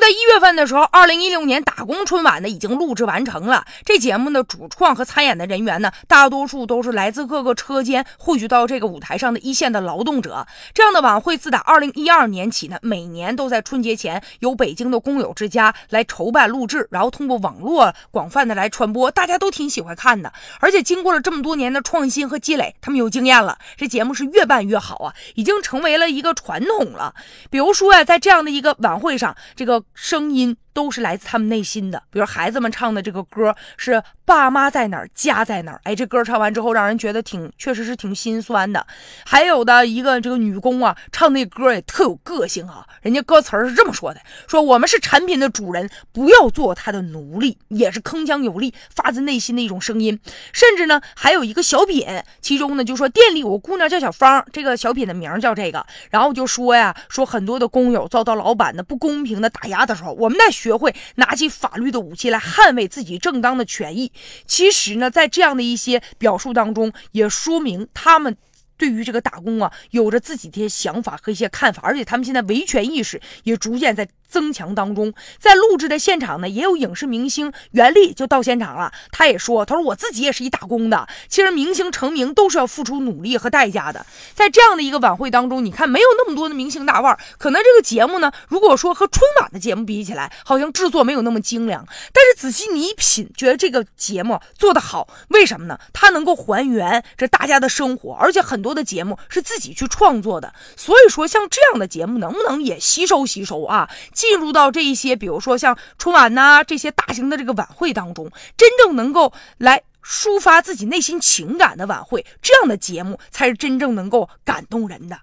在一月份的时候，二零一六年打工春晚呢已经录制完成了。这节目的主创和参演的人员呢，大多数都是来自各个车间汇聚到这个舞台上的一线的劳动者。这样的晚会自打二零一二年起呢，每年都在春节前由北京的工友之家来筹办录制，然后通过网络广泛的来传播，大家都挺喜欢看的。而且经过了这么多年的创新和积累，他们有经验了，这节目是越办越好啊，已经成为了一个传统了。比如说呀，在这样的一个晚会上，这个。声音。都是来自他们内心的，比如孩子们唱的这个歌是“爸妈在哪儿，家在哪儿”。哎，这歌唱完之后，让人觉得挺，确实是挺心酸的。还有的一个这个女工啊，唱那歌也特有个性啊。人家歌词是这么说的：“说我们是产品的主人，不要做他的奴隶。”也是铿锵有力，发自内心的一种声音。甚至呢，还有一个小品，其中呢就说店里有个姑娘叫小芳，这个小品的名叫这个，然后就说呀，说很多的工友遭到老板的不公平的打压的时候，我们在。学会拿起法律的武器来捍卫自己正当的权益。其实呢，在这样的一些表述当中，也说明他们对于这个打工啊，有着自己的一些想法和一些看法，而且他们现在维权意识也逐渐在。增强当中，在录制的现场呢，也有影视明星袁立就到现场了。他也说：“他说我自己也是一打工的。其实明星成名都是要付出努力和代价的。在这样的一个晚会当中，你看没有那么多的明星大腕，可能这个节目呢，如果说和春晚的节目比起来，好像制作没有那么精良。但是仔细你一品，觉得这个节目做得好。为什么呢？它能够还原这大家的生活，而且很多的节目是自己去创作的。所以说，像这样的节目能不能也吸收吸收啊？”进入到这一些，比如说像春晚呐这些大型的这个晚会当中，真正能够来抒发自己内心情感的晚会，这样的节目才是真正能够感动人的。